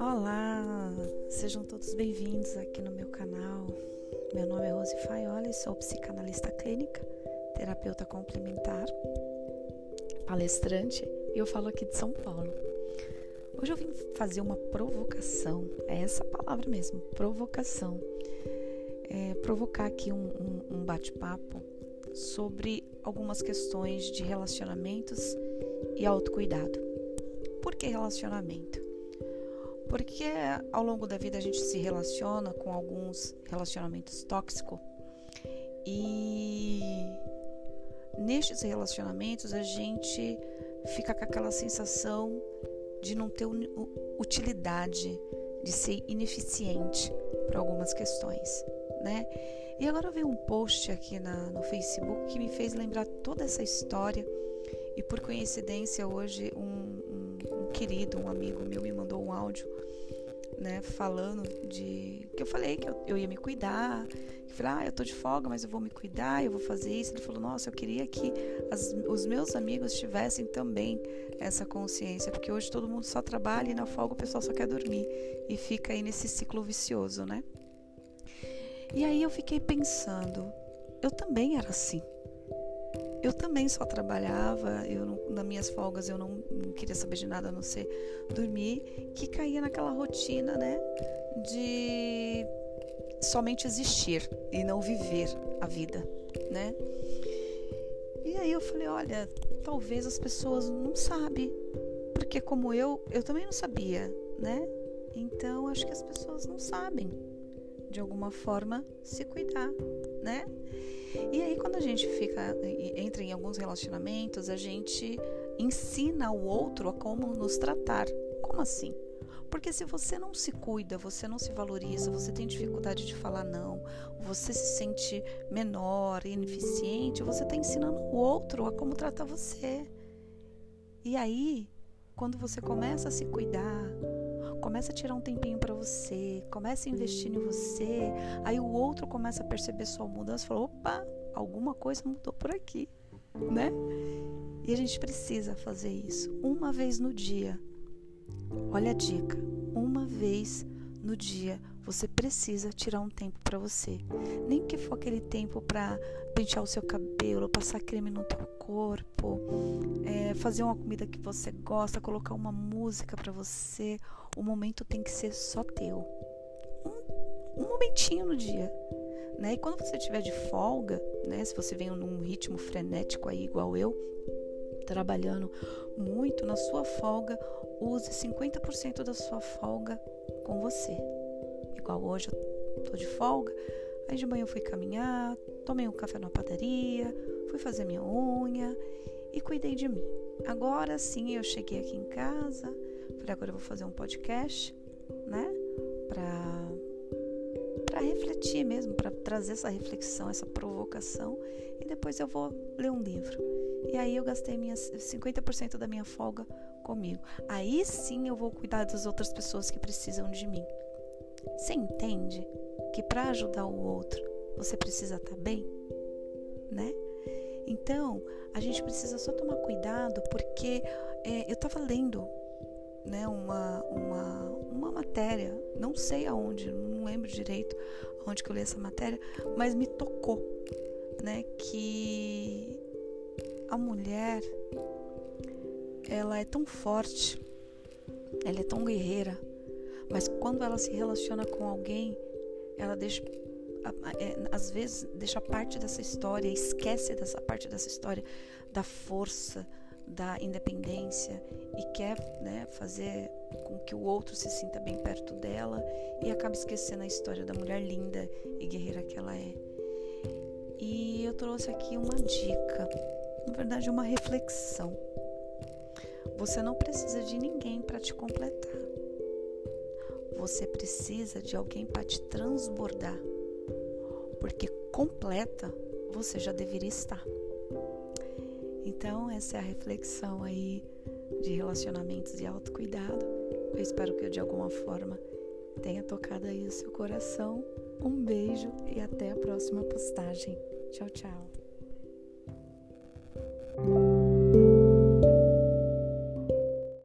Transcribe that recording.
Olá, sejam todos bem-vindos aqui no meu canal. Meu nome é Rose Faioli, sou psicanalista clínica, terapeuta complementar, palestrante e eu falo aqui de São Paulo. Hoje eu vim fazer uma provocação, é essa palavra mesmo, provocação. É, provocar aqui um, um, um bate-papo sobre algumas questões de relacionamentos e autocuidado. Por que relacionamento? Porque ao longo da vida a gente se relaciona com alguns relacionamentos tóxicos e nestes relacionamentos a gente fica com aquela sensação de não ter utilidade, de ser ineficiente para algumas questões, né? E agora veio um post aqui na, no Facebook que me fez lembrar toda essa história e por coincidência hoje um, um, um querido, um amigo meu me mandou um áudio né, falando de que eu falei que eu, eu ia me cuidar, que eu falei, ah, eu tô de folga, mas eu vou me cuidar, eu vou fazer isso. Ele falou, nossa, eu queria que as, os meus amigos tivessem também essa consciência, porque hoje todo mundo só trabalha e na folga o pessoal só quer dormir e fica aí nesse ciclo vicioso, né? E aí eu fiquei pensando, eu também era assim. Eu também só trabalhava, eu não, nas minhas folgas eu não, não, queria saber de nada a não ser dormir, que caía naquela rotina, né, de somente existir e não viver a vida, né? E aí eu falei, olha, talvez as pessoas não sabem, porque como eu, eu também não sabia, né? Então acho que as pessoas não sabem de alguma forma se cuidar, né? E aí quando a gente fica entra em alguns relacionamentos, a gente ensina o outro a como nos tratar. Como assim? Porque se você não se cuida, você não se valoriza, você tem dificuldade de falar não, você se sente menor, ineficiente, você está ensinando o outro a como tratar você. E aí, quando você começa a se cuidar, começa a tirar um tempinho para você, começa a investir em você, aí o outro começa a perceber sua mudança, fala, opa, alguma coisa mudou por aqui, né? E a gente precisa fazer isso uma vez no dia. Olha a dica, uma vez no dia você precisa tirar um tempo para você. Nem que for aquele tempo para pentear o seu cabelo, passar creme no teu corpo, é, fazer uma comida que você gosta, colocar uma música para você. O momento tem que ser só teu. Um, um momentinho no dia. Né? E quando você estiver de folga, né? se você vem num ritmo frenético aí, igual eu, trabalhando muito na sua folga, use 50% da sua folga com você. Igual hoje eu tô de folga, aí de manhã eu fui caminhar, tomei um café na padaria, fui fazer minha unha e cuidei de mim. Agora sim eu cheguei aqui em casa, falei agora eu vou fazer um podcast, né? Pra para refletir mesmo, para trazer essa reflexão, essa provocação, e depois eu vou ler um livro. E aí eu gastei minhas 50% da minha folga comigo. Aí sim eu vou cuidar das outras pessoas que precisam de mim. Você entende que para ajudar o outro você precisa estar tá bem, né? Então a gente precisa só tomar cuidado porque é, eu estava lendo né, uma, uma, uma matéria, não sei aonde, não lembro direito aonde que eu li essa matéria, mas me tocou, né, que a mulher ela é tão forte, ela é tão guerreira, mas quando ela se relaciona com alguém, ela deixa é, às vezes deixa parte dessa história, esquece dessa parte dessa história da força, da independência e quer né, fazer com que o outro se sinta bem perto dela e acaba esquecendo a história da mulher linda e guerreira que ela é. E eu trouxe aqui uma dica, na verdade, uma reflexão. Você não precisa de ninguém para te completar você precisa de alguém para te transbordar, porque completa você já deveria estar. Então, essa é a reflexão aí de relacionamentos e autocuidado. Eu espero que eu de alguma forma tenha tocado aí o seu coração. Um beijo e até a próxima postagem. Tchau, tchau.